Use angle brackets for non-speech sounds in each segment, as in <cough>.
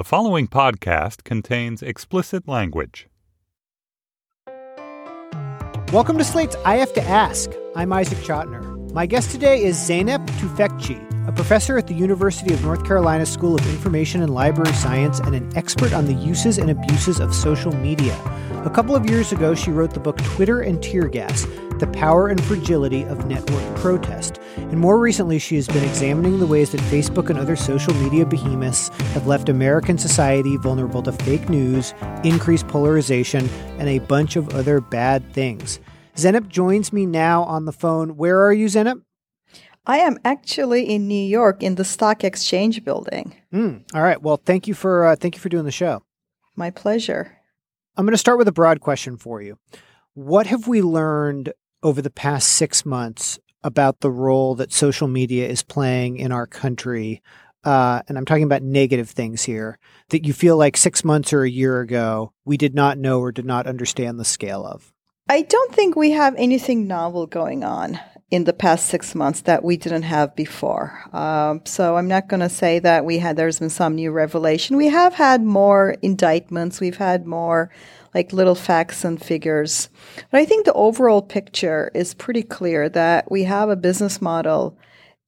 The following podcast contains explicit language. Welcome to Slate's I Have to Ask. I'm Isaac Chotiner. My guest today is Zeynep Tufekci, a professor at the University of North Carolina School of Information and Library Science and an expert on the uses and abuses of social media. A couple of years ago, she wrote the book Twitter and Tear Gas The Power and Fragility of Network Protest. And more recently, she has been examining the ways that Facebook and other social media behemoths have left American society vulnerable to fake news, increased polarization, and a bunch of other bad things. Zeynep joins me now on the phone. Where are you, Zeynep? I am actually in New York in the Stock Exchange building. Mm, all right. Well, thank you for uh, thank you for doing the show. My pleasure. I'm going to start with a broad question for you. What have we learned over the past six months about the role that social media is playing in our country? Uh, and I'm talking about negative things here that you feel like six months or a year ago we did not know or did not understand the scale of. I don't think we have anything novel going on in the past six months that we didn't have before. Um, so I'm not going to say that we had there's been some new revelation. We have had more indictments. We've had more like little facts and figures. But I think the overall picture is pretty clear that we have a business model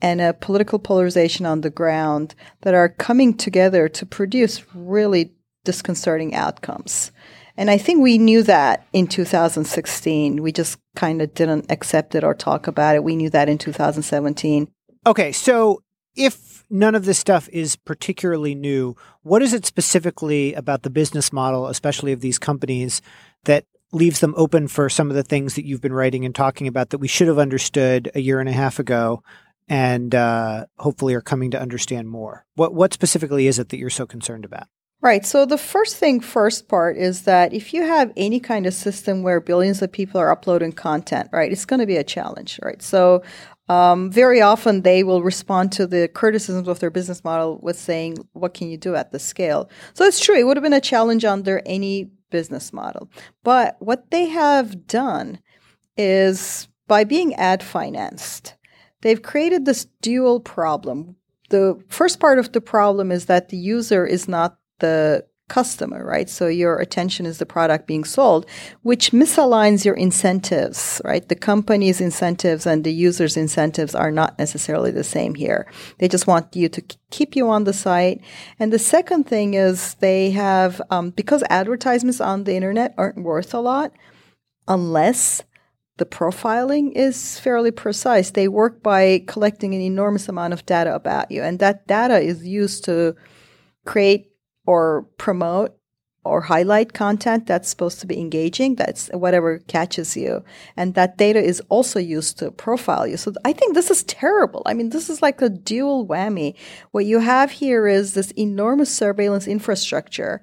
and a political polarization on the ground that are coming together to produce really disconcerting outcomes. And I think we knew that in 2016. We just kind of didn't accept it or talk about it. We knew that in 2017. Okay, so if none of this stuff is particularly new, what is it specifically about the business model, especially of these companies, that leaves them open for some of the things that you've been writing and talking about that we should have understood a year and a half ago and uh, hopefully are coming to understand more? What, what specifically is it that you're so concerned about? Right. So the first thing, first part is that if you have any kind of system where billions of people are uploading content, right, it's going to be a challenge, right? So um, very often they will respond to the criticisms of their business model with saying, "What can you do at the scale?" So it's true; it would have been a challenge under any business model. But what they have done is by being ad financed, they've created this dual problem. The first part of the problem is that the user is not the customer, right? So your attention is the product being sold, which misaligns your incentives, right? The company's incentives and the user's incentives are not necessarily the same here. They just want you to keep you on the site. And the second thing is they have, um, because advertisements on the internet aren't worth a lot unless the profiling is fairly precise. They work by collecting an enormous amount of data about you. And that data is used to create or promote or highlight content that's supposed to be engaging. That's whatever catches you. And that data is also used to profile you. So I think this is terrible. I mean, this is like a dual whammy. What you have here is this enormous surveillance infrastructure.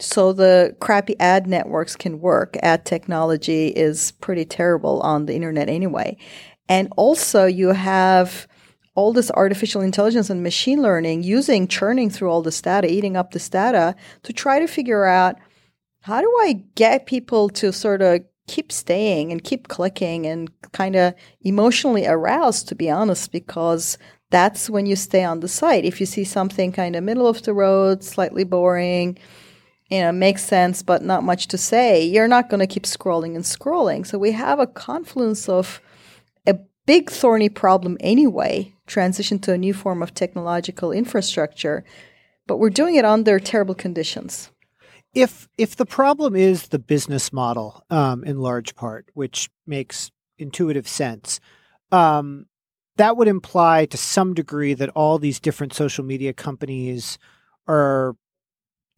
So the crappy ad networks can work. Ad technology is pretty terrible on the internet anyway. And also you have all this artificial intelligence and machine learning using churning through all this data, eating up this data to try to figure out how do I get people to sort of keep staying and keep clicking and kind of emotionally aroused, to be honest, because that's when you stay on the site. If you see something kind of middle of the road, slightly boring, you know, makes sense, but not much to say, you're not going to keep scrolling and scrolling. So we have a confluence of big thorny problem anyway transition to a new form of technological infrastructure, but we're doing it under terrible conditions. If if the problem is the business model, um, in large part, which makes intuitive sense, um, that would imply to some degree that all these different social media companies are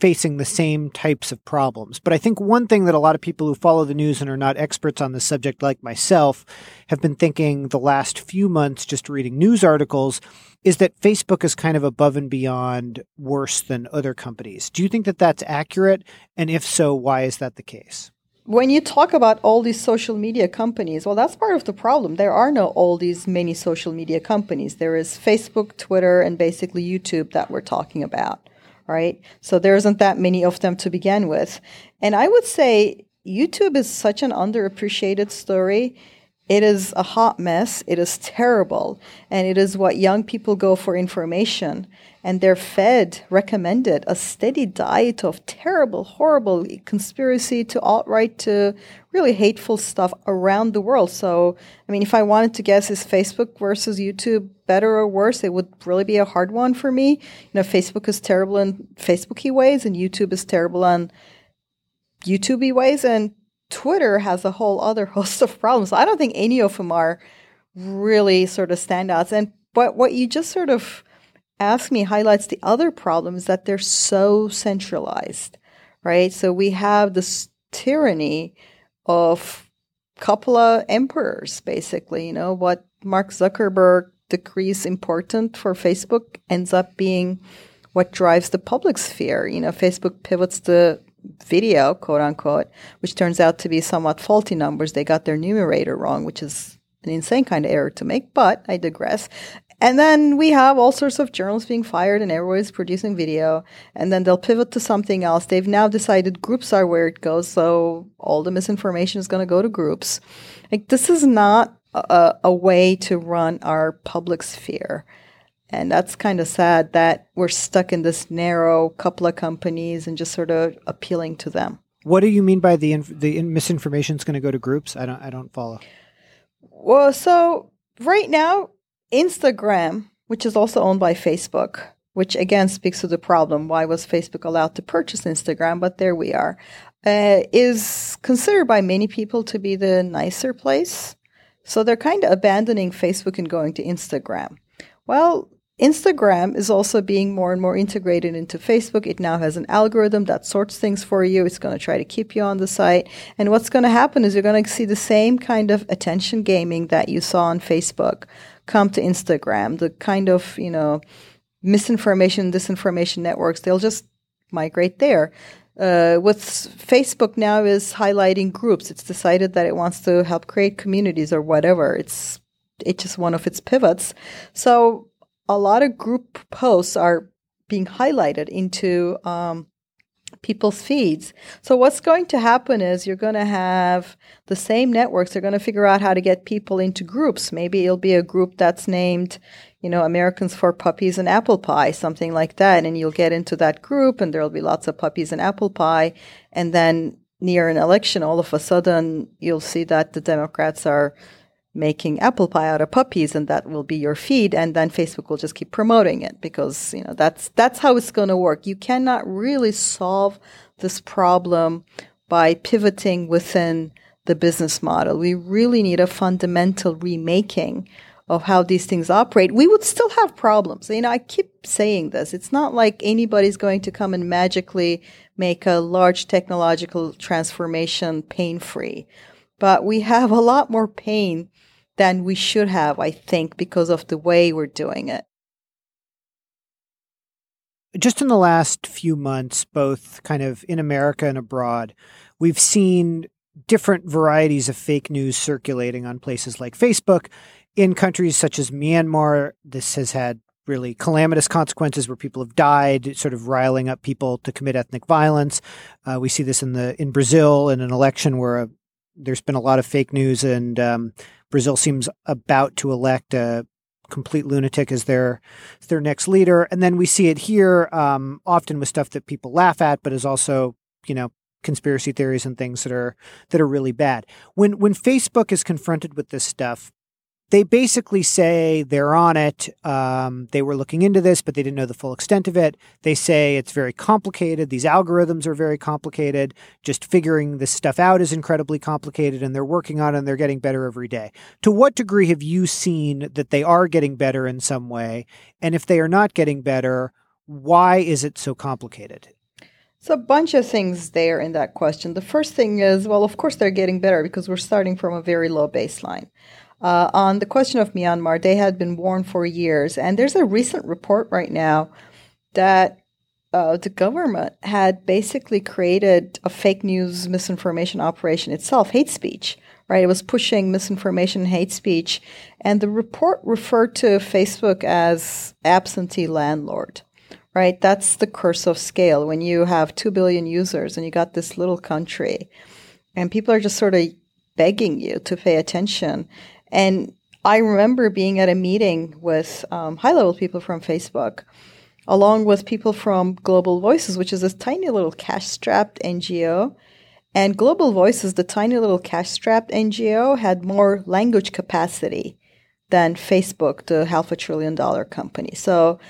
facing the same types of problems. But I think one thing that a lot of people who follow the news and are not experts on the subject, like myself, have been thinking the last few months just reading news articles is that Facebook is kind of above and beyond worse than other companies. Do you think that that's accurate? And if so, why is that the case? when you talk about all these social media companies, well, that's part of the problem. There are no all these many social media companies. There is Facebook, Twitter, and basically YouTube that we're talking about right? So there isn't that many of them to begin with. And I would say YouTube is such an underappreciated story it is a hot mess. It is terrible. And it is what young people go for information. And they're fed, recommended, a steady diet of terrible, horrible conspiracy to alt right to really hateful stuff around the world. So, I mean, if I wanted to guess, is Facebook versus YouTube better or worse? It would really be a hard one for me. You know, Facebook is terrible in Facebooky ways, and YouTube is terrible on YouTubey ways. And Twitter has a whole other <laughs> host of problems. I don't think any of them are really sort of standouts. And but what you just sort of asked me highlights the other problems that they're so centralized, right? So we have this tyranny of couple of emperors, basically. You know what Mark Zuckerberg decrees important for Facebook ends up being what drives the public sphere. You know, Facebook pivots the video, quote unquote, which turns out to be somewhat faulty numbers. They got their numerator wrong, which is an insane kind of error to make, but I digress. And then we have all sorts of journals being fired and everybody's producing video. And then they'll pivot to something else. They've now decided groups are where it goes. So all the misinformation is going to go to groups. Like, this is not a, a way to run our public sphere. And that's kind of sad that we're stuck in this narrow couple of companies and just sort of appealing to them. What do you mean by the inf- the misinformation is going to go to groups? I don't I don't follow. Well, so right now, Instagram, which is also owned by Facebook, which again speaks to the problem: why was Facebook allowed to purchase Instagram? But there we are. Uh, is considered by many people to be the nicer place. So they're kind of abandoning Facebook and going to Instagram. Well, Instagram is also being more and more integrated into Facebook. It now has an algorithm that sorts things for you. It's going to try to keep you on the site. And what's going to happen is you're going to see the same kind of attention gaming that you saw on Facebook come to Instagram. The kind of, you know, misinformation, disinformation networks, they'll just migrate there. Uh, what Facebook now is highlighting groups. It's decided that it wants to help create communities or whatever. It's it's just one of its pivots. So a lot of group posts are being highlighted into um, people's feeds. So what's going to happen is you're going to have the same networks. They're going to figure out how to get people into groups. Maybe it'll be a group that's named, you know, Americans for Puppies and Apple Pie, something like that. And you'll get into that group and there'll be lots of puppies and apple pie. And then near an election, all of a sudden you'll see that the Democrats are making apple pie out of puppies and that will be your feed and then Facebook will just keep promoting it because you know that's that's how it's going to work. You cannot really solve this problem by pivoting within the business model. We really need a fundamental remaking of how these things operate. We would still have problems. You know, I keep saying this. It's not like anybody's going to come and magically make a large technological transformation pain free. But we have a lot more pain than we should have, I think, because of the way we're doing it. Just in the last few months, both kind of in America and abroad, we've seen different varieties of fake news circulating on places like Facebook. In countries such as Myanmar, this has had really calamitous consequences where people have died, sort of riling up people to commit ethnic violence. Uh, we see this in the in Brazil in an election where a, there's been a lot of fake news and um, Brazil seems about to elect a complete lunatic as their their next leader, and then we see it here um, often with stuff that people laugh at, but is also you know conspiracy theories and things that are that are really bad. When when Facebook is confronted with this stuff, they basically say they're on it. Um, they were looking into this, but they didn't know the full extent of it. They say it's very complicated. These algorithms are very complicated. Just figuring this stuff out is incredibly complicated, and they're working on it and they're getting better every day. To what degree have you seen that they are getting better in some way? And if they are not getting better, why is it so complicated? It's a bunch of things there in that question. The first thing is, well, of course they're getting better because we're starting from a very low baseline. Uh, on the question of Myanmar, they had been warned for years. And there's a recent report right now that uh, the government had basically created a fake news misinformation operation itself, hate speech, right? It was pushing misinformation, hate speech. And the report referred to Facebook as absentee landlord, right? That's the curse of scale. When you have 2 billion users and you got this little country and people are just sort of begging you to pay attention. And I remember being at a meeting with um, high level people from Facebook, along with people from Global Voices, which is this tiny little cash strapped NGO. And Global Voices, the tiny little cash strapped NGO, had more language capacity than Facebook, the half a trillion dollar company. So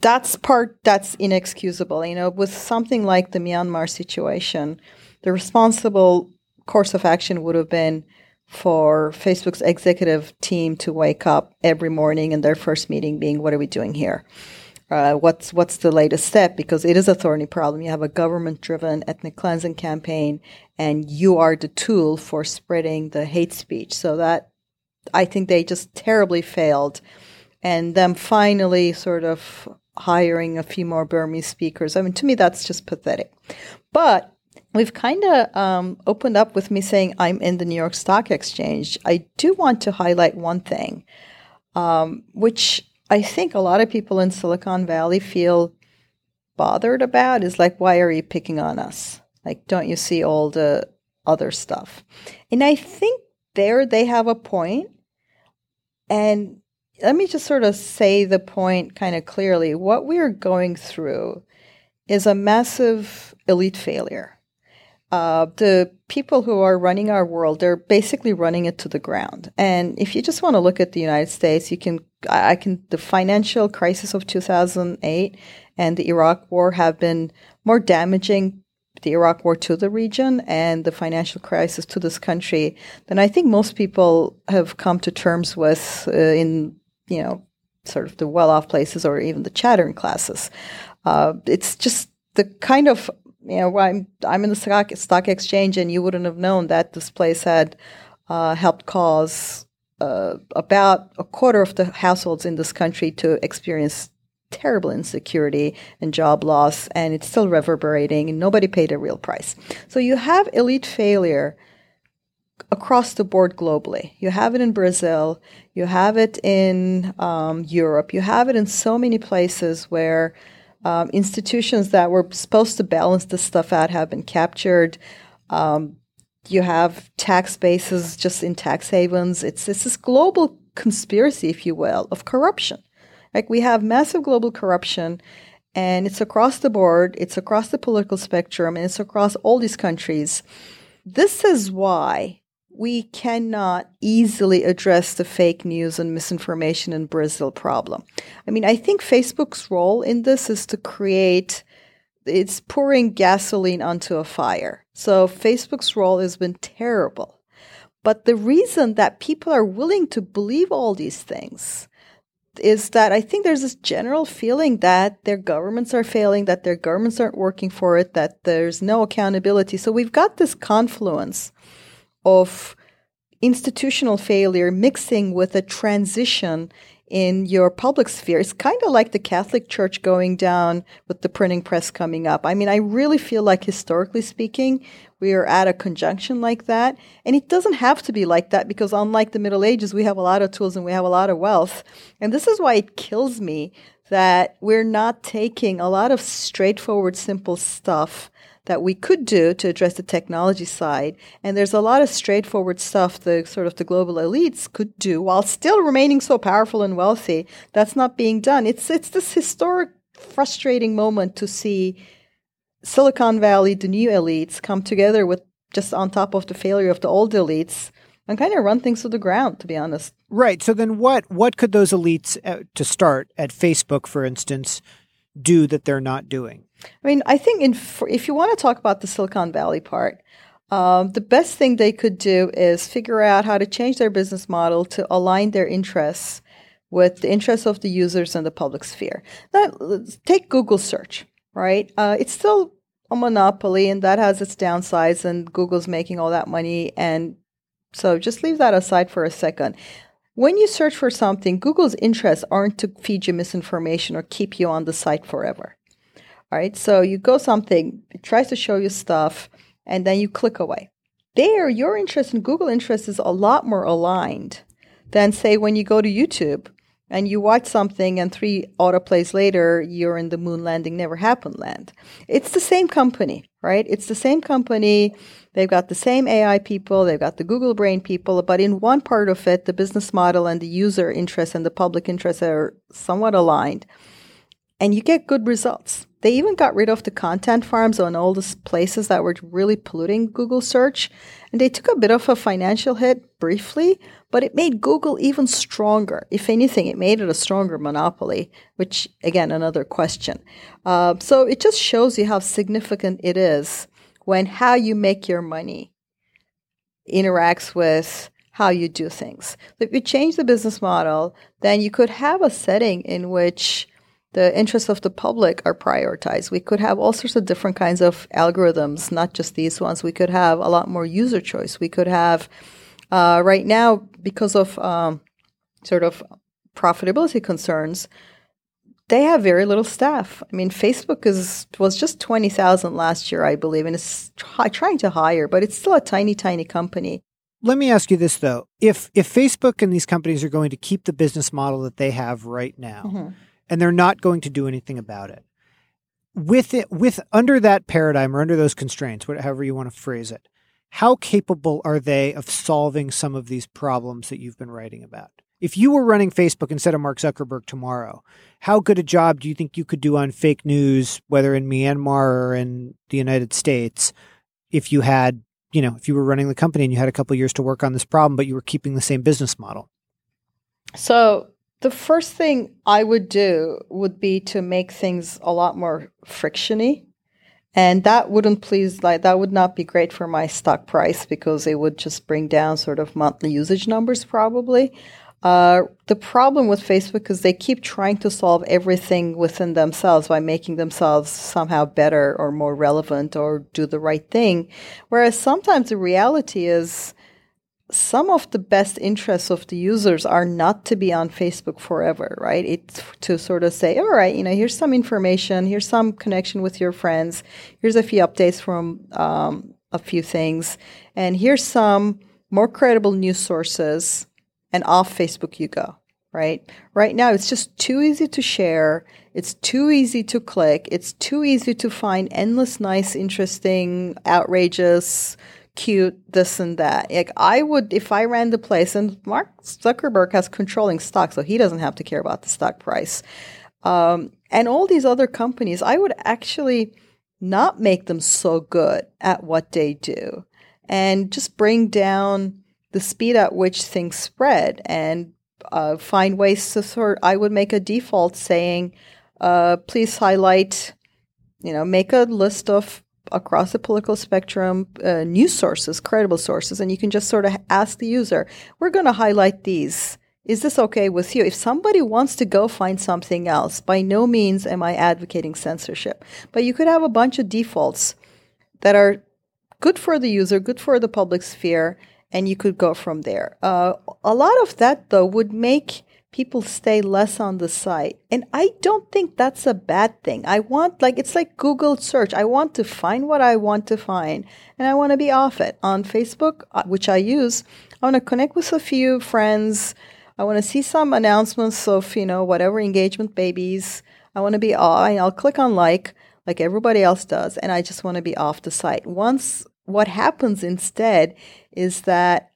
that's part that's inexcusable. You know, with something like the Myanmar situation, the responsible course of action would have been for Facebook's executive team to wake up every morning and their first meeting being, "What are we doing here? Uh, what's what's the latest step?" Because it is a thorny problem. You have a government-driven ethnic cleansing campaign, and you are the tool for spreading the hate speech. So that I think they just terribly failed, and them finally sort of hiring a few more Burmese speakers. I mean, to me, that's just pathetic. But we've kind of um, opened up with me saying I'm in the New York Stock Exchange. I do want to highlight one thing, um, which I think a lot of people in Silicon Valley feel bothered about is like, why are you picking on us? Like, don't you see all the other stuff? And I think there they have a point. And let me just sort of say the point kind of clearly. What we're going through is a massive elite failure. Uh, the people who are running our world, they're basically running it to the ground. And if you just want to look at the United States, you can, I can, the financial crisis of 2008 and the Iraq war have been more damaging the Iraq war to the region and the financial crisis to this country than I think most people have come to terms with uh, in you know, sort of the well off places or even the chattering classes. Uh, it's just the kind of, you know, I'm, I'm in the stock, stock exchange and you wouldn't have known that this place had uh, helped cause uh, about a quarter of the households in this country to experience terrible insecurity and job loss, and it's still reverberating, and nobody paid a real price. So you have elite failure across the board globally. You have it in Brazil, you have it in um, Europe, you have it in so many places where um, institutions that were supposed to balance this stuff out have been captured. Um, you have tax bases just in tax havens. It's, it's this global conspiracy, if you will, of corruption. Like we have massive global corruption, and it's across the board, it's across the political spectrum, and it's across all these countries. This is why we cannot easily address the fake news and misinformation in Brazil problem. I mean, I think Facebook's role in this is to create it's pouring gasoline onto a fire. So Facebook's role has been terrible. But the reason that people are willing to believe all these things is that I think there's this general feeling that their governments are failing, that their governments aren't working for it, that there's no accountability. So we've got this confluence of institutional failure mixing with a transition in your public sphere. It's kind of like the Catholic Church going down with the printing press coming up. I mean, I really feel like historically speaking, we are at a conjunction like that. And it doesn't have to be like that because unlike the Middle Ages, we have a lot of tools and we have a lot of wealth. And this is why it kills me that we're not taking a lot of straightforward, simple stuff that we could do to address the technology side. And there's a lot of straightforward stuff the sort of the global elites could do while still remaining so powerful and wealthy. That's not being done. It's it's this historic frustrating moment to see Silicon Valley, the new elites, come together with just on top of the failure of the old elites and kind of run things to the ground, to be honest. Right. So then, what what could those elites, uh, to start at Facebook, for instance, do that they're not doing? I mean, I think in, if you want to talk about the Silicon Valley part, um, the best thing they could do is figure out how to change their business model to align their interests with the interests of the users and the public sphere. Now, take Google search, right? Uh, it's still a monopoly, and that has its downsides, and Google's making all that money. And so just leave that aside for a second. When you search for something, Google's interests aren't to feed you misinformation or keep you on the site forever. All right, so you go something, it tries to show you stuff, and then you click away. There, your interest in Google interest is a lot more aligned than, say, when you go to YouTube and you watch something and three autoplays later you're in the moon landing never happened land. It's the same company right? It's the same company. They've got the same ai people they've got the google brain people but in one part of it the business model and the user interest and the public interest are somewhat aligned and you get good results they even got rid of the content farms on all the places that were really polluting google search and they took a bit of a financial hit briefly but it made Google even stronger. If anything, it made it a stronger monopoly, which, again, another question. Uh, so it just shows you how significant it is when how you make your money interacts with how you do things. If you change the business model, then you could have a setting in which the interests of the public are prioritized. We could have all sorts of different kinds of algorithms, not just these ones. We could have a lot more user choice. We could have uh, right now, because of um, sort of profitability concerns, they have very little staff. I mean, Facebook is was just twenty thousand last year, I believe, and it's try, trying to hire, but it's still a tiny, tiny company. Let me ask you this though: if if Facebook and these companies are going to keep the business model that they have right now, mm-hmm. And they're not going to do anything about it, with it with under that paradigm or under those constraints, whatever you want to phrase it, how capable are they of solving some of these problems that you've been writing about? If you were running Facebook instead of Mark Zuckerberg tomorrow, how good a job do you think you could do on fake news, whether in Myanmar or in the United States, if you had, you know, if you were running the company and you had a couple years to work on this problem, but you were keeping the same business model? So the first thing I would do would be to make things a lot more frictiony. And that wouldn't please like that would not be great for my stock price because it would just bring down sort of monthly usage numbers probably. Uh, the problem with facebook is they keep trying to solve everything within themselves by making themselves somehow better or more relevant or do the right thing. Whereas sometimes the reality is some of the best interests of the users are not to be on Facebook forever, right? It's to sort of say, all right, you know, here's some information, here's some connection with your friends, here's a few updates from um, a few things, and here's some more credible news sources, and off Facebook you go, right? Right now, it's just too easy to share. It's too easy to click. It's too easy to find endless, nice, interesting, outrageous, cute, this and that. Like I would, if I ran the place, and Mark Zuckerberg has controlling stock, so he doesn't have to care about the stock price. Um, and all these other companies, I would actually not make them so good at what they do, and just bring down the speed at which things spread, and uh, find ways to sort. I would make a default saying, uh, "Please highlight." You know, make a list of across the political spectrum uh, news sources, credible sources, and you can just sort of ask the user, we're going to highlight these. Is this okay with you? If somebody wants to go find something else, by no means am I advocating censorship. But you could have a bunch of defaults that are good for the user, good for the public sphere, and you could go from there. Uh, a lot of that, though, would make people stay less on the site. And I don't think that's a bad thing. I want, like, it's like Google search. I want to find what I want to find, and I want to be off it. On Facebook, uh, which I use, I want to connect with a few friends. I want to see some announcements of, you know, whatever engagement babies. I want to be off. I'll click on like, like everybody else does, and I just want to be off the site. Once, what happens instead is that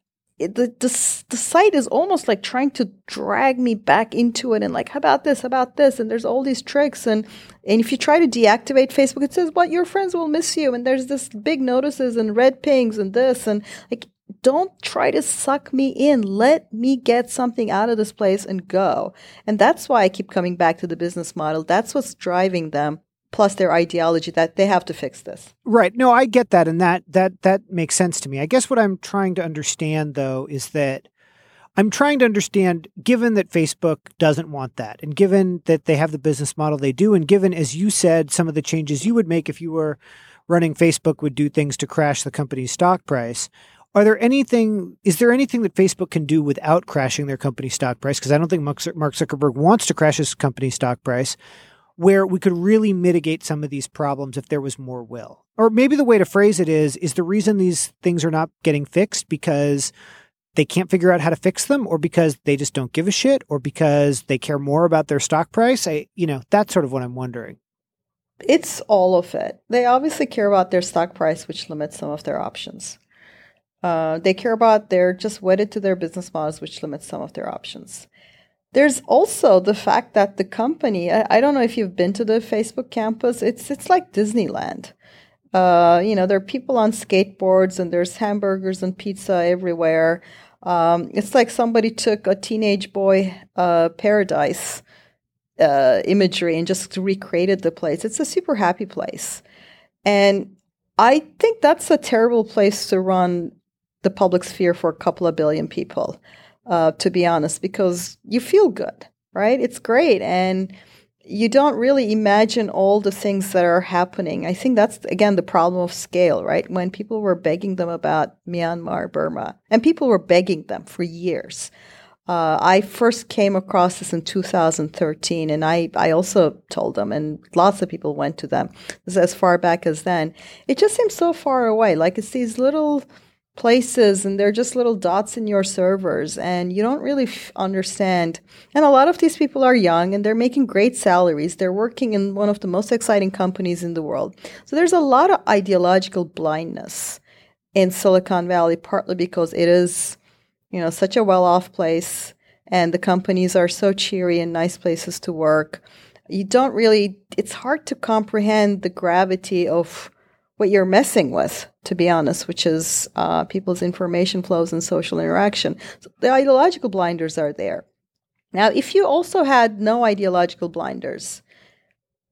the, the the site is almost like trying to drag me back into it and like how about this how about this? And there's all these tricks and and if you try to deactivate facebook it says what? Your friends will miss you. And there's this big notices and red pings and this and like don't try to suck me in. Let me get something out of this place and go. And that's why i keep coming back to the business model. That's what's driving them plus their ideology that they have to fix this. Right. No, I get that and that that that makes sense to me. I guess what I'm trying to understand though is that I'm trying to understand given that Facebook doesn't want that and given that they have the business model they do and given as you said some of the changes you would make if you were running Facebook would do things to crash the company's stock price. Are there anything is there anything that Facebook can do without crashing their company stock price because I don't think Mark Zuckerberg wants to crash his company stock price where we could really mitigate some of these problems if there was more will. Or maybe the way to phrase it is is the reason these things are not getting fixed because they can't figure out how to fix them or because they just don't give a shit or because they care more about their stock price? I, you know, that's sort of what I'm wondering. It's all of it. They obviously care about their stock price, which limits some of their options. Uh, they care about they're just wedded to their business models, which limits some of their options. There's also the fact that the company, I, I don't know if you've been to the Facebook campus, it's it's like Disneyland. Uh, you know, there are people on skateboards and there's hamburgers and pizza everywhere. Um, it's like somebody took a teenage boy uh, paradise uh, imagery and just recreated the place. It's a super happy place. And I think that's a terrible place to run the public sphere for a couple of billion people, uh, to be honest, because you feel good, right? It's great. And you don't really imagine all the things that are happening. I think that's, again, the problem of scale, right? When people were begging them about Myanmar, Burma, and people were begging them for years. Uh, I first came across this in 2013, and I, I also told them, and lots of people went to them. As far back as then. It just seems so far away. Like it's these little places and they're just little dots in your servers and you don't really f- understand. And a lot of these people are young and they're making great salaries. They're working in one of the most exciting companies in the world. So there's a lot of ideological blindness in silicon valley partly because it is you know such a well-off place and the companies are so cheery and nice places to work. You don't really it's hard to comprehend the gravity of what you're messing with, to be honest, which is uh, people's information flows and social interaction. So the ideological blinders are there. Now, if you also had no ideological blinders,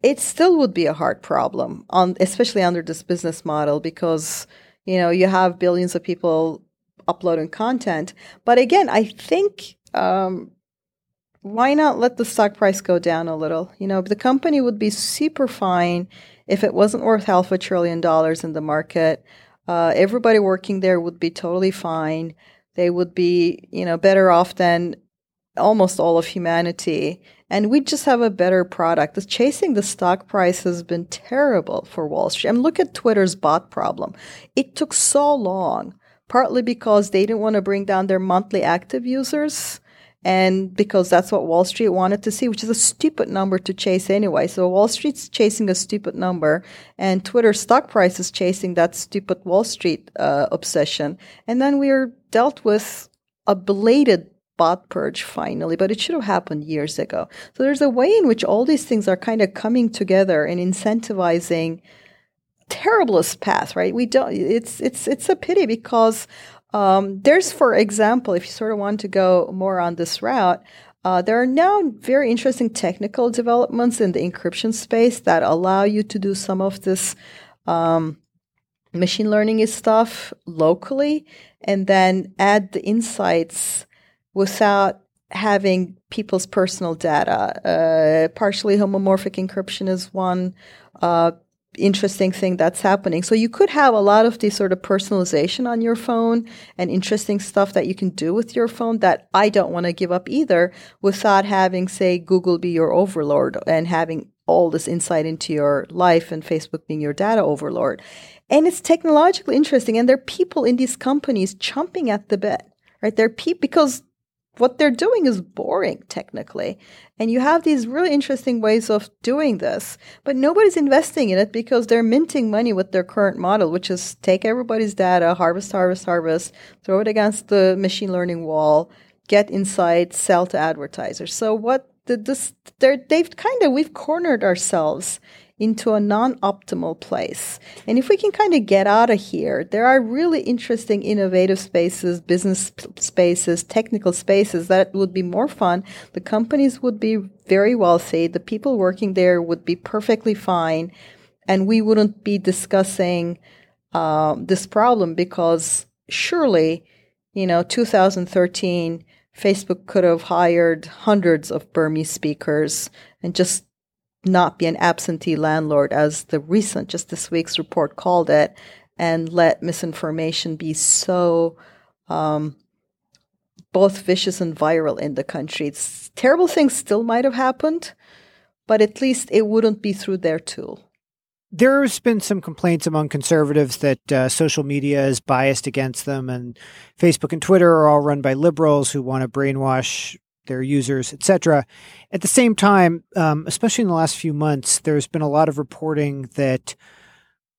it still would be a hard problem, on especially under this business model, because you know you have billions of people uploading content. But again, I think um, why not let the stock price go down a little? You know, the company would be super fine if it wasn't worth half a trillion dollars in the market, uh, everybody working there would be totally fine. They would be, you know, better off than almost all of humanity. And we just have a better product. The chasing the stock price has been terrible for Wall Street. I mean, look at Twitter's bot problem. It took so long, partly because they didn't want to bring down their monthly active users and because that's what Wall Street wanted to see, which is a stupid number to chase anyway. So Wall Street's chasing a stupid number, and Twitter stock price is chasing that stupid Wall Street uh, obsession. And then we are dealt with a belated bot purge finally, but it should have happened years ago. So there's a way in which all these things are kind of coming together and incentivizing terriblest path, right? We don't. It's it's it's a pity because um, there's, for example, if you sort of want to go more on this route, uh, there are now very interesting technical developments in the encryption space that allow you to do some of this um, machine learning stuff locally and then add the insights without having people's personal data. Uh, partially homomorphic encryption is one. Uh, interesting thing that's happening. So you could have a lot of this sort of personalization on your phone and interesting stuff that you can do with your phone that I don't want to give up either without having, say, Google be your overlord and having all this insight into your life and Facebook being your data overlord. And it's technologically interesting. And there are people in these companies chomping at the bit, right? There are people because what they're doing is boring technically. And you have these really interesting ways of doing this, but nobody's investing in it because they're minting money with their current model, which is take everybody's data, harvest, harvest, harvest, throw it against the machine learning wall, get insights, sell to advertisers. So what this, they've kind of, we've cornered ourselves into a non optimal place. And if we can kind of get out of here, there are really interesting, innovative spaces, business spaces, technical spaces that would be more fun. The companies would be very wealthy, the people working there would be perfectly fine, and we wouldn't be discussing um, this problem because surely, you know, 2013. Facebook could have hired hundreds of Burmese speakers and just not be an absentee landlord, as the recent, just this week's report called it, and let misinformation be so um, both vicious and viral in the country. It's, terrible things still might have happened, but at least it wouldn't be through their tool. there's been some complaints among conservatives that uh, social media is biased against them, and Facebook and Twitter are all run by liberals who want to brainwash their users, etc. At the same time, um, especially in the last few months, there's been a lot of reporting that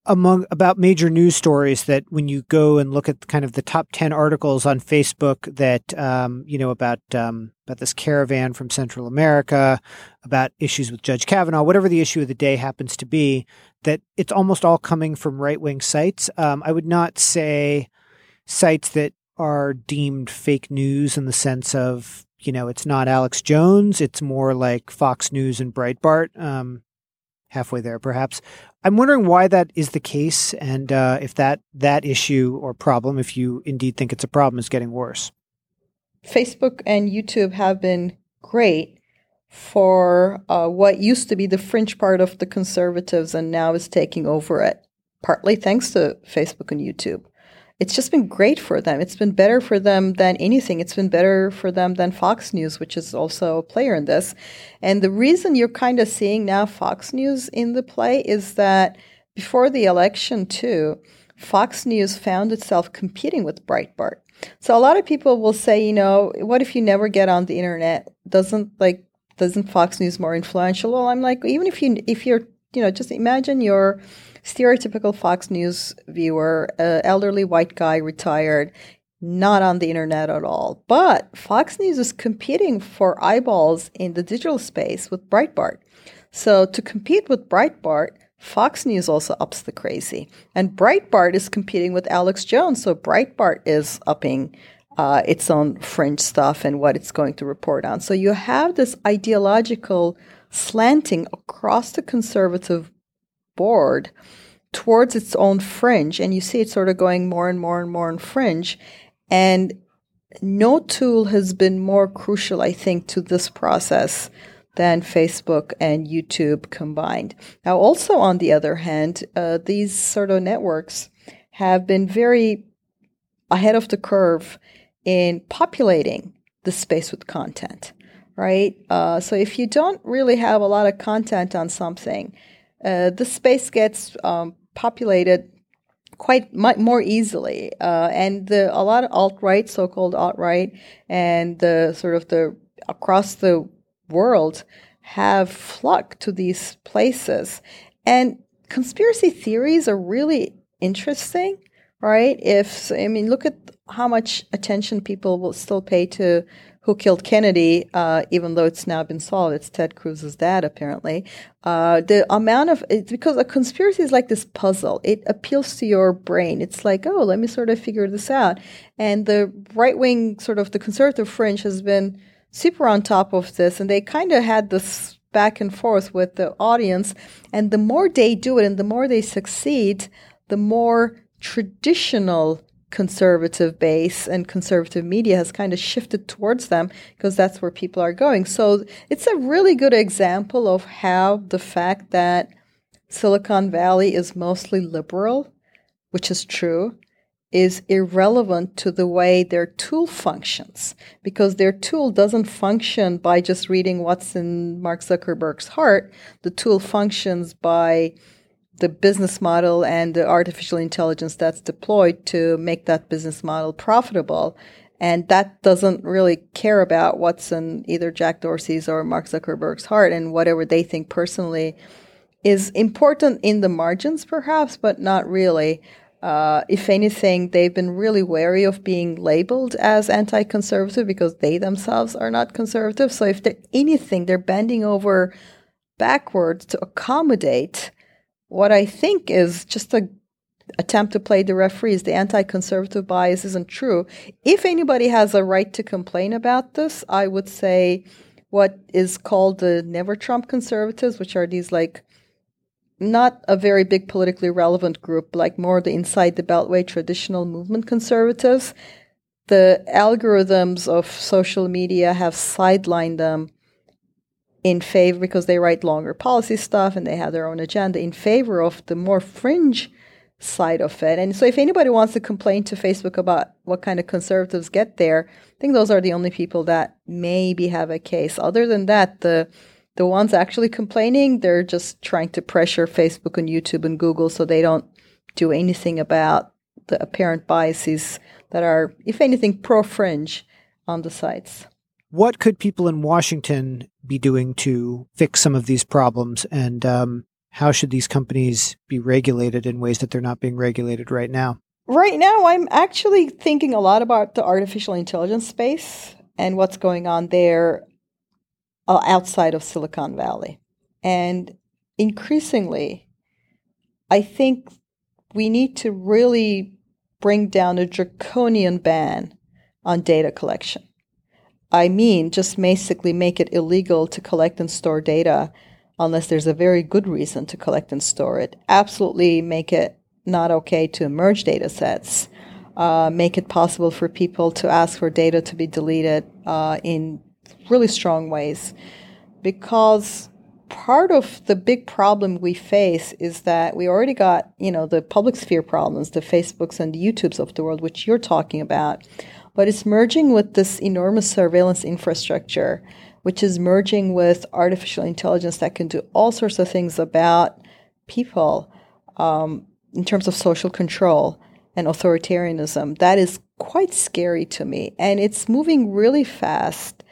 among about major news stories that when you go and look at kind of the top 10 articles on Facebook that um, you know about um, about this caravan from Central America, about issues with Judge Kavanaugh, whatever the issue of the day happens to be, that it's almost all coming from right wing sites. Um, I would not say sites that are deemed fake news in the sense of you know it's not Alex Jones, it's more like Fox News and Breitbart. Um, halfway there, perhaps. I'm wondering why that is the case, and uh, if that that issue or problem, if you indeed think it's a problem, is getting worse. Facebook and YouTube have been great for uh, what used to be the fringe part of the conservatives, and now is taking over it. Partly thanks to Facebook and YouTube it's just been great for them. It's been better for them than anything. It's been better for them than Fox News, which is also a player in this. And the reason you're kind of seeing now Fox News in the play is that before the election, too, Fox News found itself competing with Breitbart. So a lot of people will say, you know, what if you never get on the internet? Doesn't like doesn't Fox News more influential? Well, I'm like, even if you if you're you know, just imagine you're stereotypical Fox News viewer, uh, elderly white guy, retired, not on the internet at all. But Fox News is competing for eyeballs in the digital space with Breitbart. So to compete with Breitbart, Fox News also ups the crazy. And Breitbart is competing with Alex Jones. So Breitbart is upping uh, its own fringe stuff and what it's going to report on. So you have this ideological slanting across the conservative board towards its own fringe. And you see it sort of going more and more and more in fringe. And no tool has been more crucial, I think, to this process than Facebook and YouTube combined. Now, also on the other hand, uh, these sort of networks have been very ahead of the curve in populating the space with content, right? Uh, so if you don't really have a lot of content on something, uh, the space gets um, populated quite more easily. Uh, and the, a lot of alt right, so called alt right, and the sort of the across the world have flocked to these places. And conspiracy theories are really interesting, right? If I mean, look at how much attention people will still pay to who killed Kennedy, uh, even though it's now been solved. It's Ted Cruz's dad, apparently. Uh, the amount of it's because a conspiracy is like this puzzle. It appeals to your brain. It's like, oh, let me sort of figure this out. And the right wing, sort of the conservative fringe, has been super on top of this, and they kind of had this back and forth with the audience. And the more they do it, and the more they succeed, the more traditional conservative base and conservative media has kind of shifted towards them because that's where people are going. So it's a really good example of how the fact that Silicon Valley is mostly liberal, which is true, is irrelevant to the way their tool functions because their tool doesn't function by just reading what's in Mark Zuckerberg's heart. The tool functions by the business model and the artificial intelligence that's deployed to make that business model profitable. And that doesn't really care about what's in either Jack Dorsey's or Mark Zuckerberg's heart and whatever they think personally is important in the margins, perhaps, but not really. Uh, if anything, they've been really wary of being labeled as anti conservative because they themselves are not conservative. So, if they're anything, they're bending over backwards to accommodate what I think is just a attempt to play the referees. The anti-conservative bias isn't true. If anybody has a right to complain about this, I would say what is called the never Trump conservatives, which are these like not a very big politically relevant group, like more the inside the beltway traditional movement conservatives. The algorithms of social media have sidelined them in favor because they write longer policy stuff and they have their own agenda in favor of the more fringe side of it. And so if anybody wants to complain to Facebook about what kind of conservatives get there, I think those are the only people that maybe have a case. Other than that, the the ones actually complaining, they're just trying to pressure Facebook and YouTube and Google so they don't do anything about the apparent biases that are, if anything, pro fringe on the sites. What could people in Washington be doing to fix some of these problems? And um, how should these companies be regulated in ways that they're not being regulated right now? Right now, I'm actually thinking a lot about the artificial intelligence space and what's going on there uh, outside of Silicon Valley. And increasingly, I think we need to really bring down a draconian ban on data collection. I mean, just basically make it illegal to collect and store data unless there's a very good reason to collect and store it. Absolutely make it not okay to merge data sets. Uh, make it possible for people to ask for data to be deleted uh, in really strong ways. Because part of the big problem we face is that we already got, you know, the public sphere problems, the Facebooks and the YouTubes of the world, which you're talking about, but it's merging with this enormous surveillance infrastructure, which is merging with artificial intelligence that can do all sorts of things about people um, in terms of social control and authoritarianism. That is quite scary to me. And it's moving really fast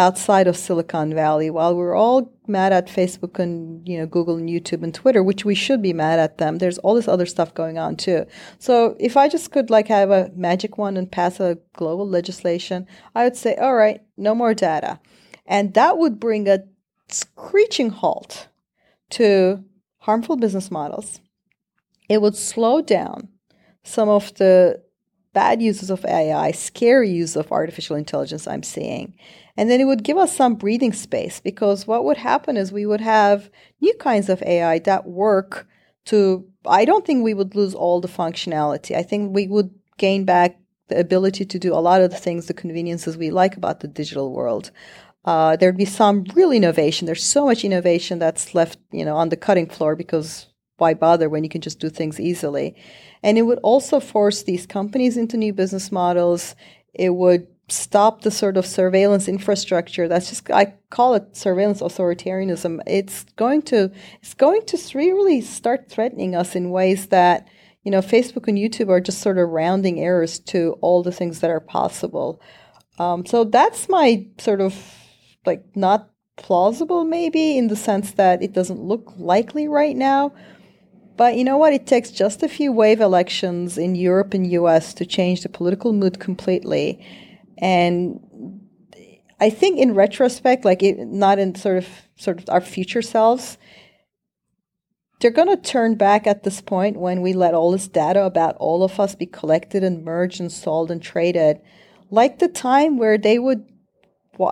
outside of Silicon Valley. While we're all mad at Facebook and you know Google and YouTube and Twitter, which we should be mad at them, there's all this other stuff going on too. So if I just could like have a magic wand and pass a global legislation, I would say, all right, no more data. And that would bring a screeching halt to harmful business models. It would slow down some of the bad uses of AI, scary use of artificial intelligence I'm seeing. And then it would give us some breathing space because what would happen is we would have new kinds of AI that work to, I don't think we would lose all the functionality. I think we would gain back the ability to do a lot of the things, the conveniences we like about the digital world. Uh, there'd be some real innovation. There's so much innovation that's left, you know, on the cutting floor because why bother when you can just do things easily? And it would also force these companies into new business models. It would stop the sort of surveillance infrastructure that's just i call it surveillance authoritarianism it's going to it's going to really start threatening us in ways that you know facebook and youtube are just sort of rounding errors to all the things that are possible um, so that's my sort of like not plausible maybe in the sense that it doesn't look likely right now but you know what? It takes just a few wave elections in Europe and US to change the political mood completely. And I think in retrospect, like it, not in sort of sort of our future selves, they're going to turn back at this point when we let all this data about all of us be collected and merged and sold and traded, like the time where they would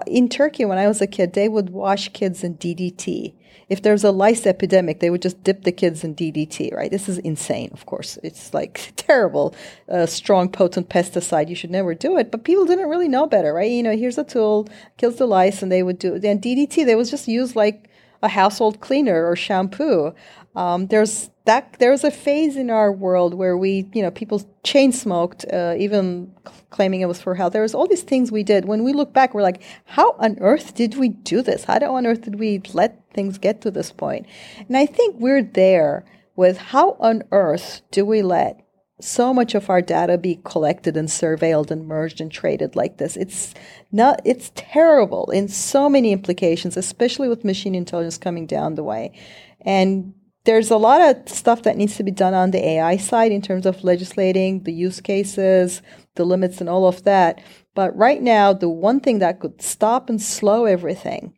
in Turkey when I was a kid, they would wash kids in DDT if there's a lice epidemic, they would just dip the kids in DDT, right? This is insane, of course. It's like <laughs> terrible, uh, strong, potent pesticide. You should never do it. But people didn't really know better, right? You know, here's a tool, kills the lice, and they would do it. And DDT, they was just used like a household cleaner or shampoo. Um, there's that. was a phase in our world where we, you know, people chain smoked, uh, even claiming it was for health. There was all these things we did. When we look back, we're like, how on earth did we do this? How on earth did we let things get to this point? And I think we're there with how on earth do we let so much of our data be collected and surveilled and merged and traded like this. It's not it's terrible in so many implications, especially with machine intelligence coming down the way. And there's a lot of stuff that needs to be done on the AI side in terms of legislating the use cases, the limits, and all of that. But right now, the one thing that could stop and slow everything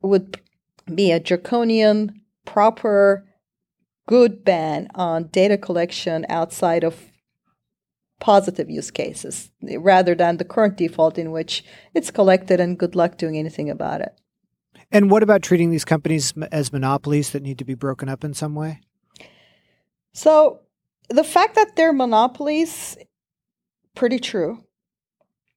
would be a draconian, proper, good ban on data collection outside of positive use cases rather than the current default in which it's collected and good luck doing anything about it. And what about treating these companies as monopolies that need to be broken up in some way? So the fact that they're monopolies, pretty true.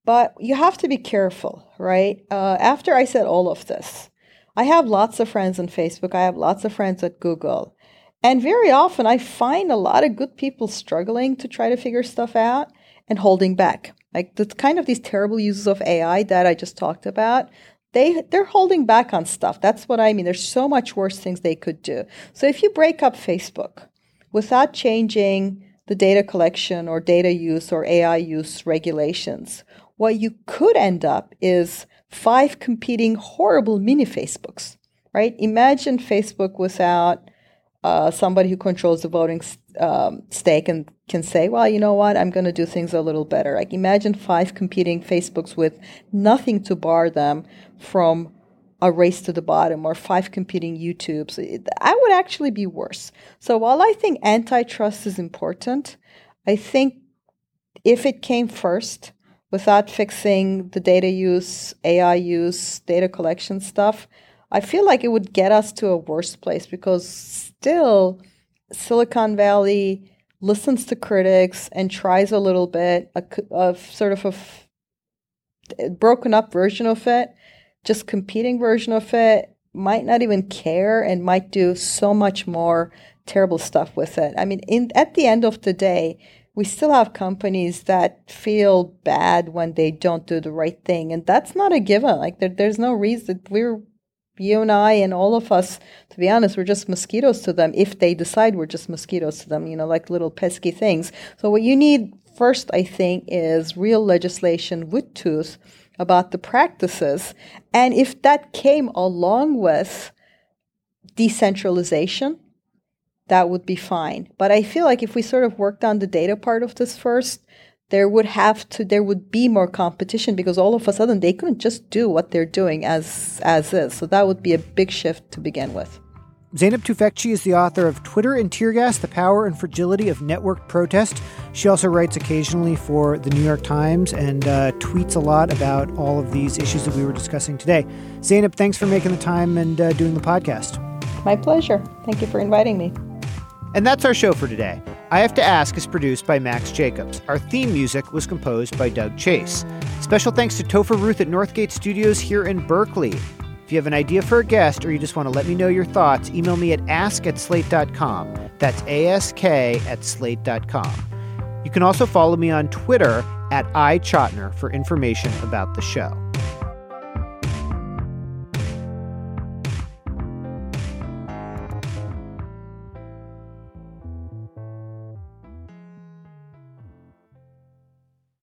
But you have to be careful, right? Uh, after I said all of this, I have lots of friends on Facebook. I have lots of friends at Google. And very often I find a lot of good people struggling to try to figure stuff out and holding back. Like the kind of these terrible uses of AI that I just talked about, they they're holding back on stuff. That's what I mean. There's so much worse things they could do. So if you break up Facebook without changing the data collection or data use or AI use regulations, what you could end up is five competing horrible mini Facebooks, right? Imagine Facebook without uh, somebody who controls the voting um, stake and can say, well, you know what, I'm going to do things a little better. Like imagine five competing Facebooks with nothing to bar them from a race to the bottom or five competing YouTubes. I would actually be worse. So while I think antitrust is important, I think if it came first without fixing the data use, AI use, data collection stuff, I feel like it would get us to a worse place because still Silicon Valley listens to critics and tries a little bit of sort of a f- broken up version of it, just competing version of it, might not even care and might do so much more terrible stuff with it. I mean, in, at the end of the day, we still have companies that feel bad when they don't do the right thing, and that's not a given. Like there, there's no reason we're you and I and all of us, to be honest, we're just mosquitoes to them if they decide we're just mosquitoes to them, you know, like little pesky things. So, what you need first, I think, is real legislation with tooth about the practices. And if that came along with decentralization, that would be fine. But I feel like if we sort of worked on the data part of this first, there would have to there would be more competition because all of a sudden they couldn't just do what they're doing as as is. So that would be a big shift to begin with. Zeynep Tufekci is the author of Twitter and Tear Gas The Power and Fragility of Network Protest. She also writes occasionally for the New York Times and uh, tweets a lot about all of these issues that we were discussing today. Zeynep, thanks for making the time and uh, doing the podcast. My pleasure. Thank you for inviting me. And that's our show for today. I Have to Ask is produced by Max Jacobs. Our theme music was composed by Doug Chase. Special thanks to Topher Ruth at Northgate Studios here in Berkeley. If you have an idea for a guest or you just want to let me know your thoughts, email me at ask at slate.com. That's ask at slate.com. You can also follow me on Twitter at iChotiner for information about the show.